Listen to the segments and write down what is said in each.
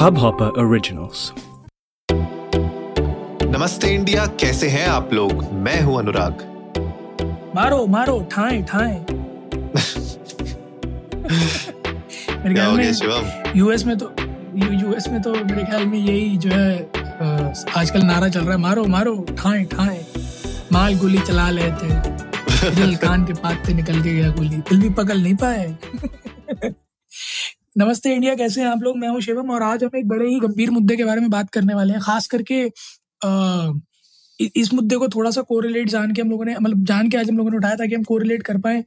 Hubhopper Originals. नमस्ते India कैसे हैं आप लोग? मैं हूँ अनुराग। मारो मारो ठाए ठाए। मेरे ख्याल में यूएस में तो यूएस में तो मेरे ख्याल में यही जो है आजकल नारा चल रहा है मारो मारो ठाए ठाए। माल गोली चला लेते दिल कान के पात से निकल के गया गोली। दिल भी पकड़ नहीं पाए। नमस्ते इंडिया कैसे हैं आप लोग मैं हूँ शिवम और आज हम एक बड़े ही गंभीर मुद्दे के बारे में बात करने वाले हैं खास करके इस मुद्दे को थोड़ा सा कोरिलेट जान के हम लोगों ने मतलब जान के आज हम लोगों ने उठाया ताकि हम कोरिलेट कर पाए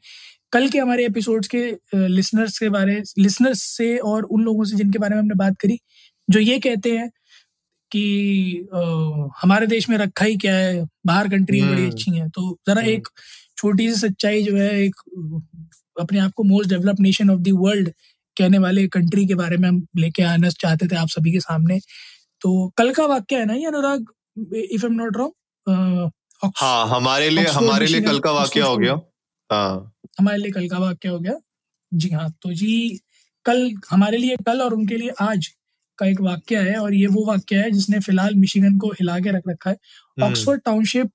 कल के हमारे एपिसोड्स के लिसनर्स के बारे लिसनर्स से और उन लोगों से जिनके बारे में हमने बात करी जो ये कहते हैं कि हमारे देश में रखा ही क्या है बाहर कंट्री बड़ी हम्म। अच्छी हैं तो जरा हम्म। एक छोटी सी सच्चाई जो है एक अपने आप को most developed nation of the world कहने वाले कंट्री के बारे में हम लेके आना चाहते थे आप सभी के सामने। तो कल का वाक्य है ना ये Anurag? If am not wrong हाँ हमारे लिए हमारे लिए कल का वाक्य हो गया। हाँ। हमारे लिए कल का वाक्य हो गया। जी हाँ तो जी कल हमारे लिए कल और उनके लिए आज का एक वाक्य है और ये वो वाक्य है जिसने फ़िलहाल मिशिगन को हिला के रख रखा है। हम्म, ऑक्सफोर्ड टाउनशिप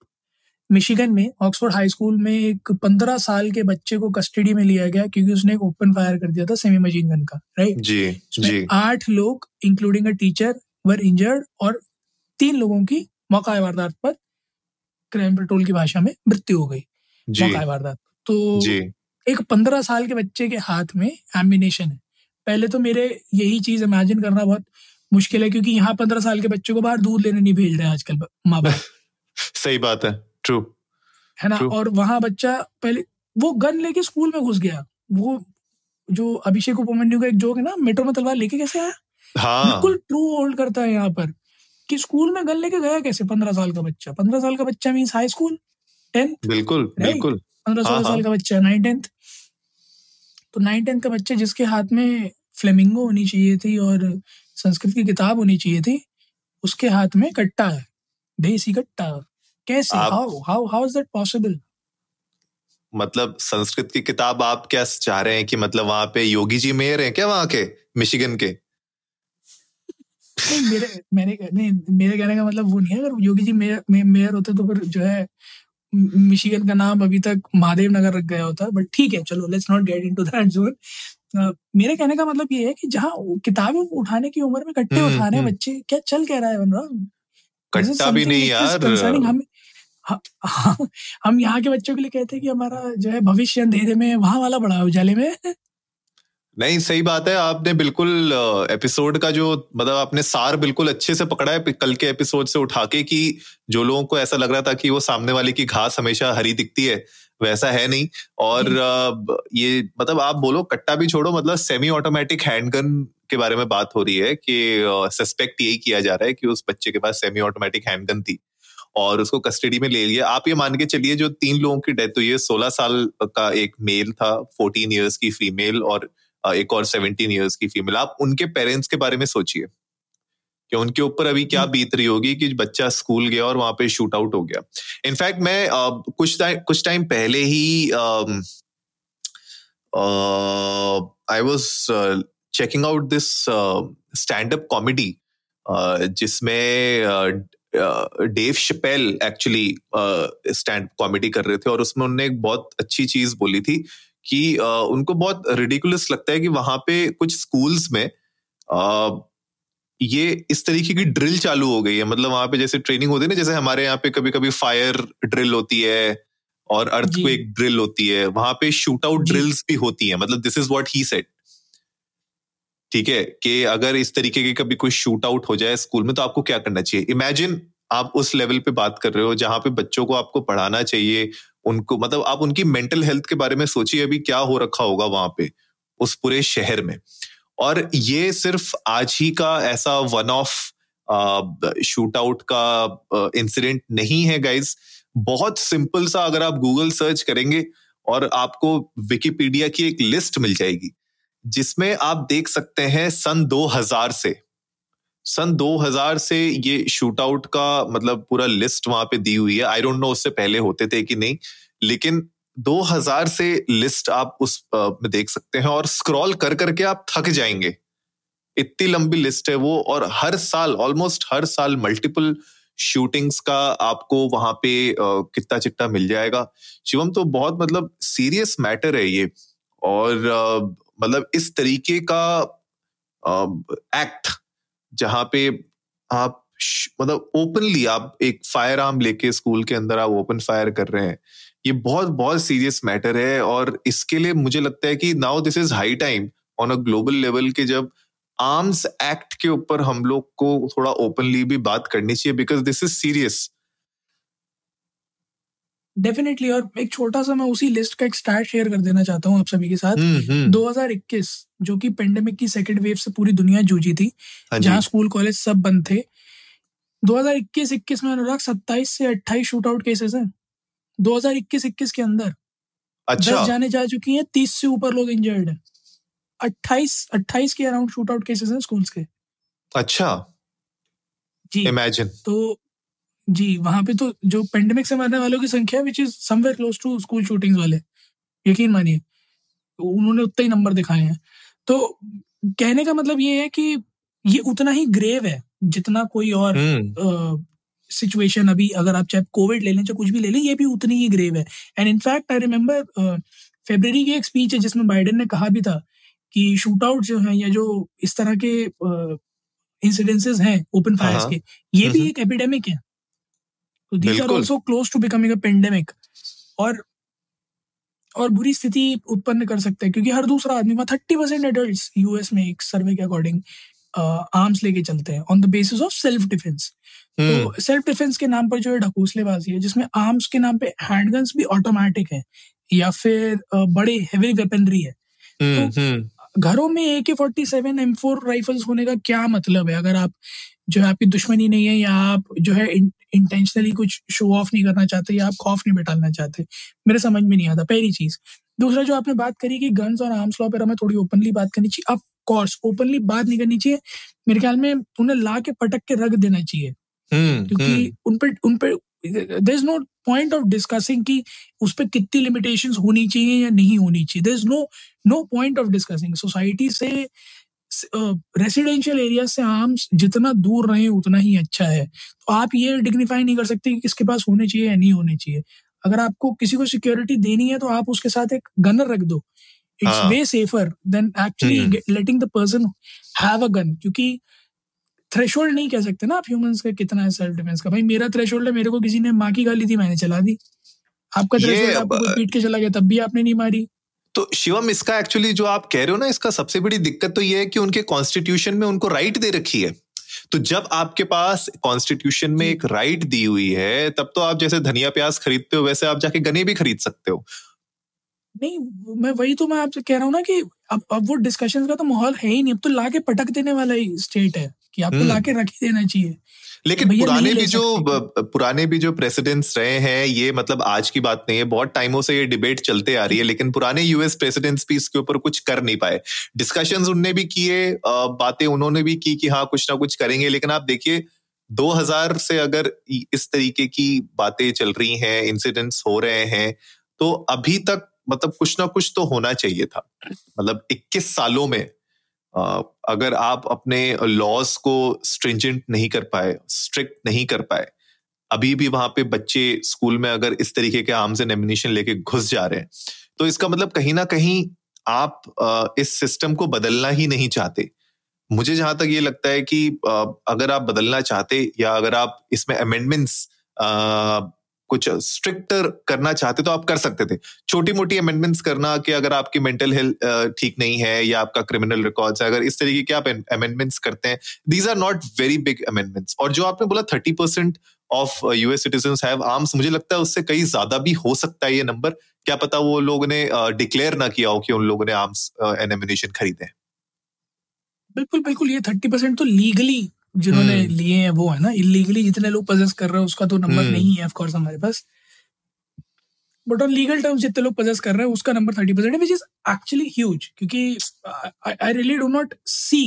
मिशिगन में ऑक्सफोर्ड हाई स्कूल में एक पंद्रह साल के बच्चे को कस्टडी में लिया गया क्योंकि उसने एक ओपन फायर कर दिया था सेमी मशीन गन का राइट जी जी। आठ लोग including a teacher were injured और तीन लोगों की मौका वारदात पर क्राइम पेट्रोल की भाषा में मृत्यु हो गई मौका वारदात। तो जी। एक पंद्रह साल के बच्चे के हाथ में एम्बिनेशन है। पहले तो मेरे यही चीज़ इमेजिन करना बहुत मुश्किल है क्योंकि यहाँ पंद्रह साल के बच्चे को बाहर दूध लेने नहीं भेज रहे आजकल माँ बाप। सही बात है। ट्रू है ना? True. और वहाँ बच्चा पहले वो गन लेके स्कूल में घुस गया। वो जो अभिषेक उपमन्यु का एक जोक है ना मेट्रो में तलवार लेके कैसे आया? हाँ। बिल्कुल ट्रू होल्ड करता है यहाँ पर। कि स्कूल में गन लेके गया कैसे पंद्रह साल का बच्चा? पंद्रह साल का बच्चा मीन्स हाई स्कूल टेंथ बिल्कुल बिल्कुल। पंद्रह हाँ, सोलह साल हाँ। का बच्चा नाइन टेंथ तो नाइन टेंथ का बच्चा जिसके हाथ में फ्लेमिंगो होनी चाहिए थी और संस्कृत की किताब होनी चाहिए थी उसके हाथ में कट्टा है देसी कट्टा। कैसे? How how how is that possible मतलब संस्कृत की किताब आप क्या चाह रहे हैं कि मतलब वहाँ पे योगी जी मेयर हैं क्या वहाँ के? मिशिगन के? नहीं मेरे मेरे नहीं मेरे कहने का मतलब वो नहीं है। अगर योगी जी मेयर मेयर होते तो फिर जो है मिशिगन का नाम अभी तक महादेव नगर रख गया होता बट ठीक है चलो let's not get into that zone मेरे कहने का मतलब ये है कि जहाँ किताबें उठाने की उम्र में कट्टे हम्म, उठा रहे हैं हम्म। बच्चे क्या चल कह रहा है कट्टा भी नहीं यार. हम। हम यहाँ के बच्चों के लिए कहते हैं कि हमारा जो है भविष्य अंधेरे में वहाँ वाला बड़ा उजाले में। नहीं सही बात है। आपने बिल्कुल एपिसोड का जो मतलब आपने सार बिल्कुल अच्छे से पकड़ा है कल के एपिसोड से उठा के कि जो लोगों को ऐसा लग रहा था कि वो सामने वाले की घास हमेशा हरी दिखती है वैसा है नहीं। और ये मतलब आप बोलो कट्टा भी छोड़ो मतलब सेमी ऑटोमेटिक हैंडगन के बारे में बात हो रही है कि सस्पेक्ट यही किया जा रहा है कि उस बच्चे के पास सेमी ऑटोमेटिक हैंडगन थी। और उसको कस्टडी में ले लिया। आप ये मान के चलिए जो तीन लोगों की डेथ हुई है सोलह साल का एक मेल था फोर्टीन इयर्स की फीमेल और एक और सेवनटीन ईयर्स की फीमेल आप उनके पेरेंट्स के बारे में सोचिए कि उनके ऊपर अभी क्या बीत रही होगी कि बच्चा स्कूल गया और वहाँ पे शूट आउट हो गया। इनफैक्ट मैं अ, कुछ टाइम कुछ टाइम पहले ही I was checking out this stand up comedy जिसमें Dave Chappelle actually stand comedy कर रहे थे और उसमें उन्होंने एक बहुत अच्छी चीज़ बोली थी कि अ, उनको बहुत रिडिकुलस लगता है कि वहाँ पे कुछ स्कूल्स में अ, ये इस तरीके की ड्रिल चालू हो गई है। मतलब वहाँ पे जैसे ट्रेनिंग होती है ना जैसे हमारे यहाँ पे कभी कभी फायर ड्रिल होती है और अर्थ को एक ड्रिल होती है। वहाँ पे शूट आउट ड्रिल्स भी होती है। मतलब this is what he said ठीक है? कि अगर इस तरीके की कभी कोई शूट आउट हो जाए स्कूल में तो आपको क्या करना चाहिए? इमेजिन आप उस लेवल पे बात कर रहे हो, जहाँ पे बच्चों को आपको पढ़ाना चाहिए, उनको मतलब आप उनकी मेंटल हेल्थ के बारे में सोचिए अभी क्या हो रखा होगा वहाँ पे, उस पूरे शहर में। और ये सिर्फ़ आज ही का ऐसा वन ऑफ़ शूट आउट का इंसिडेंट नहीं है गाइज़ बहुत सिंपल सा अगर आप गूगल सर्च करेंगे और आपको विकिपीडिया की एक लिस्ट मिल जाएगी, जिसमें आप देख सकते हैं सन 2000 से। सन 2000 से ये शूट आउट का मतलब पूरा लिस्ट वहाँ पे दी हुई है। आई डोंट नो उससे पहले होते थे कि नहीं, लेकिन 2000 से लिस्ट आप उस में देख सकते हैं और स्क्रॉल कर करके आप थक जाएँगे। इतनी लंबी लिस्ट है वो और हर साल ऑलमोस्ट हर साल मल्टीपल शूटिंग्स का आपको वहाँ पे कितना चिट्टा मिल जाएगा। शिवम तो बहुत मतलब सीरियस मैटर है ये और मतलब इस तरीके का एक्ट जहाँ पे आप मतलब ओपनली आप एक फायर आर्म लेके स्कूल के अंदर आप ओपन फायर कर रहे हैं। ये बहुत बहुत सीरियस मैटर है और इसके लिए मुझे लगता है कि now this is high time on a global level के जब आर्म्स एक्ट के ऊपर हम लोग को थोड़ा ओपनली भी बात करनी चाहिए because this is serious definitely और एक छोटा सा मैं उसी लिस्ट का एक स्टार्ट शेयर कर देना चाहता हूँ आप सभी के साथ। हम्म, हम्म। 2021 जो कि पेंडेमिक की सेकेंड वेव से पूरी दुनिया जूझी थी हाँ जहाँ स्कूल कॉलेज सब बंद थे। 2021-21 में अनुराग 27 से 28 शूट आउट केसेस हैं 2021-21 के अंदर। अच्छा। दस जाने जा चुकी हैं 30 से ऊपर लोग इंजर्ड हैं। 28 28 के अराउंड शूट आउट केसेस हैं स्कूल्स के। अच्छा। जी। इमेजिन तो जी वहाँ पे तो जो पेंडेमिक से मरने वालों की संख्या which is somewhere close to school shootings वाले यकीन मानिए उन्होंने उतना ही नंबर दिखाए हैं तो कहने का मतलब ये है कि ये उतना ही ग्रेव है जितना कोई और सिचुएशन हम्म। अभी अगर आप चाहे कोविड ले लें चाहे कुछ भी ले लें ये भी उतनी ही ग्रेव है and in fact I remember favour की एक स्पीच है जिसमें बाइडेन ने कहा भी था कि शूट आउट जो है या जो इस तरह के इंसिडेंसेस हैं ओपन फायर्स हाँ। के ये भी एक एपिडेमिक है तो these are also close to becoming a pandemic और और बुरी स्थिति उत्पन्न कर सकते हैं क्योंकि हर दूसरा आदमी वहाँ थर्टी परसेंट एडल्ट यूएस में एक सर्वे के अकॉर्डिंग आर्म्स लेके चलते हैं on the basis of self defence तो सेल्फ डिफेंस के नाम पर जो है ढकूसलेबाजी है जिसमें आर्म्स के नाम पे हैंडगन्स भी ऑटोमेटिक है या फिर बड़े हेवी वेपनरी है तो घरों में A K forty seven M four rifles होने का क्या मतलब है? अगर आप जो है आपकी दुश्मनी नहीं है या आप जो है इंटेंशनली कुछ शो ऑफ़ नहीं करना चाहते या आप खौफ नहीं बैठाना चाहते मेरे समझ में नहीं आता पहली चीज़। दूसरा जो आपने बात करी कि गन्स और आर्म्स लॉ पर हमें थोड़ी ओपनली बात करनी चाहिए ऑफ़ कोर्स ओपनली बात नहीं करनी चाहिए मेरे ख्याल में उन्हें ला के पटक के रख देना चाहिए। हम्म, क्योंकि हम्म। उन पर उन पर there is no point of discussing कि उस पर कितनी लिमिटेशन होनी चाहिए या नहीं होनी चाहिए। There is no no point of discussing society से रेसिडेंशियल एरिया से आर्म्स जितना दूर रहे उतना ही अच्छा है। तो आप ये डिग्निफाई नहीं कर सकते कि किसके पास होने चाहिए या नहीं होने चाहिए। अगर आपको किसी को सिक्योरिटी देनी है तो आप उसके साथ एक गनर रख दो। It's way safer than actually letting the person have a gun क्योंकि थ्रेशोल्ड नहीं कह सकते ना आप ह्यूमंस का कितना है सेल्फ डिफेंस का। भाई मेरा थ्रेशोल्ड है मेरे को किसी ने माँ की गाली थी मैंने चला दी। आपका थ्रेशोल्ड आपको पीट के चला गया तब भी आपने नहीं मारी। तो शिवम, इसका एक्चुअली जो आप कह रहे हो ना, इसका सबसे बड़ी दिक्कत तो ये है कि उनके कॉन्स्टिट्यूशन में उनको राइट दे रखी है। तो जब आपके पास कॉन्स्टिट्यूशन में एक राइट दी हुई है, तब तो आप जैसे धनिया प्याज खरीदते हो, वैसे आप जाके गने भी खरीद सकते हो। नहीं मैं, वही तो मैं आपसे कह रहा हूँ ना कि अब अब वो डिस्कशन का तो माहौल है ही नहीं। अब तो लाके पटक देने वाला ही स्टेट है। कि आपको हम्म। लाके रख ही देना चाहिए। लेकिन पुराने भी जो पुराने भी जो प्रेसिडेंट्स रहे हैं ये मतलब आज की बात नहीं है बहुत टाइमों से ये डिबेट चलते आ रही है लेकिन पुराने यूएस प्रेसिडेंट्स भी इसके ऊपर कुछ कर नहीं पाए। डिस्कशन उनने भी किए बातें उन्होंने भी की कि हाँ कुछ ना कुछ करेंगे लेकिन आप देखिए 2000 से अगर इस तरीके की बातें चल रही हैं इंसिडेंट्स हो रहे हैं तो अभी तक मतलब कुछ ना कुछ तो होना चाहिए था। मतलब 21 सालों में अगर आप अपने लॉज को स्ट्रिंजेंट नहीं कर पाए स्ट्रिक्ट नहीं कर पाए, अभी भी वहाँ पे बच्चे स्कूल में अगर इस तरीके के आर्म्स एंड एमिनेशन लेके घुस जा रहे हैं तो इसका मतलब कहीं ना कहीं आप इस सिस्टम को बदलना ही नहीं चाहते। मुझे जहाँ तक ये लगता है कि अगर आप बदलना चाहते या अगर आप इसमें अमेंडमेंट्स कुछ स्ट्रिक्टर करना चाहते तो आप कर सकते थे। छोटी मोटी अमेंडमेंट्स करना कि अगर आपकी मेंटल हेल्थ ठीक नहीं है या आपका क्रिमिनल रिकॉर्ड्स है, अगर इस तरीके के आप अमेंडमेंट्स करते हैं these are not very big amendments और जो आपने बोला thirty percent of US citizen have arms मुझे लगता है उससे कहीं ज़्यादा भी हो सकता है ये नंबर क्या पता वो लोगों ने डिक्लेयर ना किया हो कि उन लोगों ने आर्म्स एंड खरीदे बिल्कुल बिल्कुल, ये थर्टी परसेंट तो लीगली जिन्होंने हम्म। लिए हैं वो है ना इलीगली जितने लोग पजेस कर रहे हैं उसका तो नंबर हम्म। नहीं है ऑफकोर्स हमारे पास बट ऑन लीगल टर्म्स जितने लोग पजेस कर रहे हैं उसका number thirty percent which is actually huge क्योंकि I really do not see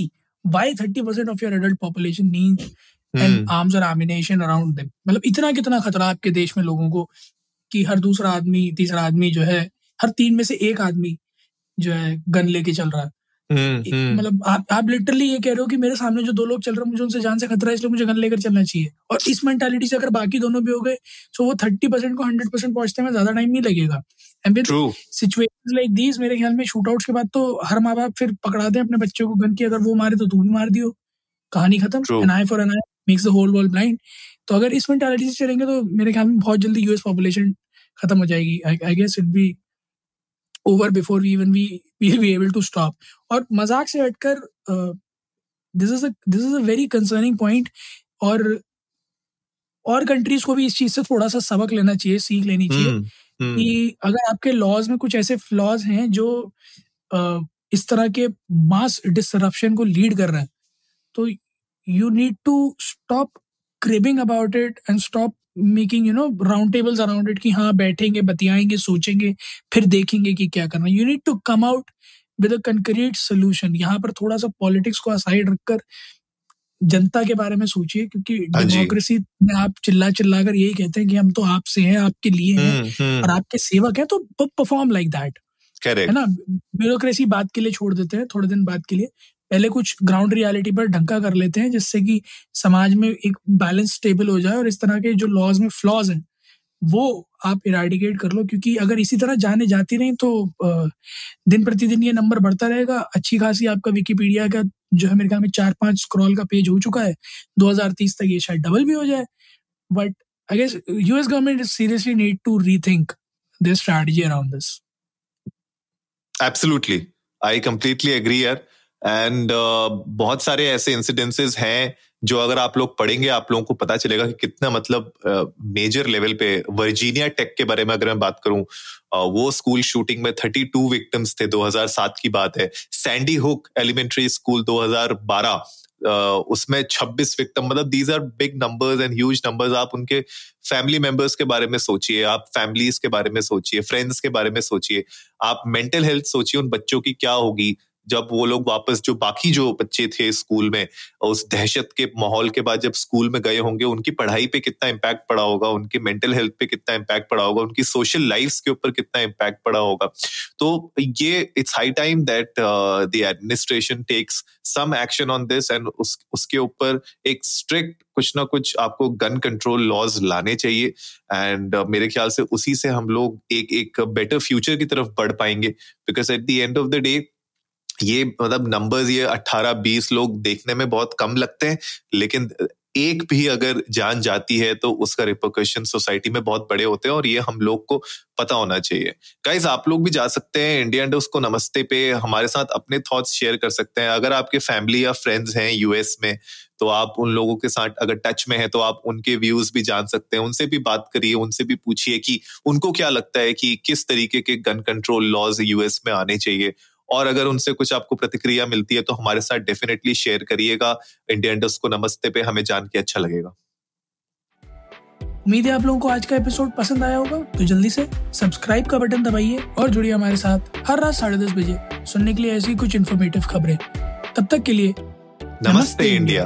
why thirty percent of your adult population need and arms और आमिनेशन अराउंड देम मतलब इतना कितना खतरा आपके देश में लोगों को कि हर दूसरा आदमी तीसरा आदमी जो है हर तीन में से एक आदमी जो है गन लेके चल रहा है। मतलब आप आप लिटरली ये कह रहे हो कि मेरे सामने जो दो लोग चल रहे हैं मुझे उनसे जान से खतरा है इसलिए मुझे गन लेकर चलना चाहिए। और इस मेंटालिटी से अगर बाकी दोनों भी हो गए तो वो थर्टी परसेंट को हंड्रेड परसेंट पहुँचने में ज़्यादा टाइम नहीं लगेगा। सिचुएशन लाइक दीज मेरे ख्याल में शूट आउट्स के बाद तो हर माँ बाप फिर पकड़ाते हैं अपने बच्चों को गन की अगर वो मारे तो तू भी मार दियो। कहानी खत्म। True. An eye for an eye makes the whole world blind तो अगर इस मेंटालिटी से चलेंगे तो मेरे ख्याल में बहुत जल्दी यूएस पॉपुलेशन खत्म हो जाएगी। I guess it be over before we even we we be able to stop और मज़ाक से हटकर this is this is a very concerning point और और कंट्रीज़ को भी इस चीज़ से थोड़ा सा सबक लेना चाहिए सीख लेनी चाहिए हम्म, हम्म, कि अगर आपके लॉज में कुछ ऐसे फ्लॉज हैं जो अ, इस तरह के मास डिसरप्शन को लीड कर रहे हैं तो you need to stop cribbing about it and stop making you know round tables around it कि हाँ बैठेंगे बतियाएँगे सोचेंगे फिर देखेंगे कि क्या करना you need to come out with a concrete solution यहाँ पर थोड़ा सा पॉलिटिक्स को असाइड रखकर जनता के बारे में सोचिए क्योंकि हाँ डेमोक्रेसी में आप चिल्ला चिल्ला कर यही कहते हैं कि हम तो आपसे हैं आपके लिए हैं हम्म, हम्म, और आपके सेवक हैं तो परफॉर्म लाइक दैट है ना? ब्यूरोक्रेसी बात के लिए छोड़ देते हैं थोड़े दिन बाद के लिए। पहले कुछ ग्राउंड रियलिटी पर ढंका कर लेते हैं, जिससे कि समाज में एक बैलेंस स्टेबल हो जाए और इस तरह के जो लॉज में फ्लॉज हैं, वो आप इराडिकेट कर लो। क्योंकि अगर इसी तरह जाने जाती रही तो दिन प्रतिदिन ये नंबर बढ़ता रहेगा। अच्छी खासी आपका विकीपीडिया का जो है, मेरे ख्याल में चार पाँच स्क्रॉल का पेज हो चुका है। 2030 तक ये शायद डबल भी हो जाए। But I guess US government seriously need to rethink this strategy around this absolutely I completely agree यार। एंड uh, बहुत सारे ऐसे इंसिडेंसेस हैं जो अगर आप लोग पढ़ेंगे आप लोगों को पता चलेगा कि कितना मतलब मेजर लेवल पे वर्जीनिया टेक के बारे में अगर मैं बात करूँ uh, वो स्कूल शूटिंग में 32 विक्टिम्स थे 2007 की बात है। Sandy Hook elementary school 2012 uh, उसमें 26 विक्टिम मतलब these are big numbers and huge numbers आप उनके फैमिली मेंबर्स के बारे में सोचिए आप फैमिलीज़ के बारे में सोचिए फ्रेंड्स के बारे में सोचिए। आप मेंटल हेल्थ सोचिए उन बच्चों की क्या होगी। जब वो लोग वापस जो बाकी जो बच्चे थे स्कूल में उस दहशत के माहौल के बाद जब स्कूल में गए होंगे उनकी पढ़ाई पे कितना इम्पैक्ट पड़ा होगा उनके मेंटल हेल्थ पे कितना इम्पैक्ट पड़ा होगा उनकी सोशल लाइफ के ऊपर कितना इम्पैक्ट पड़ा होगा। तो ये it's high time that the administration takes some action on this and उसके ऊपर एक स्ट्रिक्ट कुछ ना कुछ आपको गन कंट्रोल लॉज लाने चाहिए। एंड uh, मेरे ख्याल से उसी से हम लोग एक एक बेटर फ्यूचर की तरफ़ बढ़ पाएँगे। Because at the end of the day ये मतलब नंबर्स ये 18 20 लोग देखने में बहुत कम लगते हैं, लेकिन एक भी अगर जान जाती है तो उसका रिपोकशन सोसाइटी में बहुत बड़े होते हैं और ये हम लोग को पता होना चाहिए। गाइज़ आप लोग भी जा सकते हैं इंडिया इंडोस को नमस्ते पे, हमारे साथ अपने थॉट्स शेयर कर सकते हैं। अगर आपके फैमिली या फ्रेंड्स हैं यूएस में तो आप उन लोगों के साथ अगर टच में है तो आप उनके व्यूज़ भी जान सकते हैं। उनसे भी बात करिए, उनसे भी पूछिए कि उनको क्या लगता है कि किस तरीके के गन कंट्रोल लॉज यूएस में आने चाहिए। और अगर उनसे कुछ आपको प्रतिक्रिया मिलती है तो हमारे साथ डेफिनेटली शेयर करिएगा। इंडिया इंडस्ट को नमस्ते पे हमें जान के अच्छा लगेगा। उम्मीद है आप लोगों को आज का एपिसोड पसंद आया होगा। तो जल्दी से सब्सक्राइब का बटन दबाइए और जुड़िए हमारे साथ हर रात साढ़े दस बजे। सुनने के लिए ऐसी कुछ इन्फॉर्मेटिव खबरें। तब तक के लिए नमस्ते इंडिया